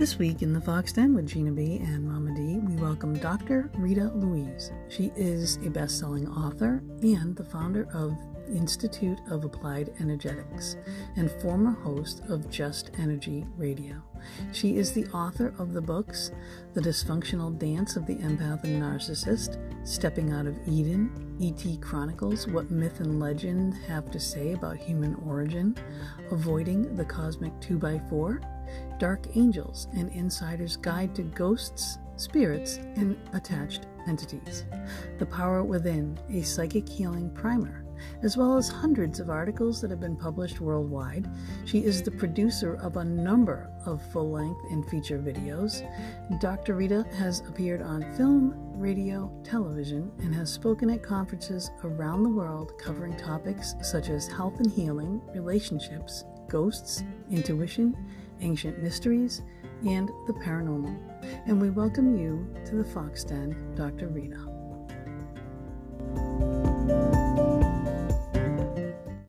This week in the Fox Den with Gina B and Mama D, we welcome Dr. Rita Louise. She is a best selling author and the founder of Institute of Applied Energetics and former host of Just Energy Radio. She is the author of the books The Dysfunctional Dance of the Empath and Narcissist, Stepping Out of Eden, E.T. Chronicles What Myth and Legend Have to Say About Human Origin, Avoiding the Cosmic 2x4, Dark Angels, An Insider's Guide to Ghosts, Spirits, and Attached Entities, The Power Within, a Psychic Healing Primer, as well as hundreds of articles that have been published worldwide. She is the producer of a number of full length and feature videos. Dr. Rita has appeared on film, radio, television, and has spoken at conferences around the world covering topics such as health and healing, relationships, ghosts, intuition, ancient mysteries, and the paranormal. And we welcome you to the Fox Den, Dr. Rita.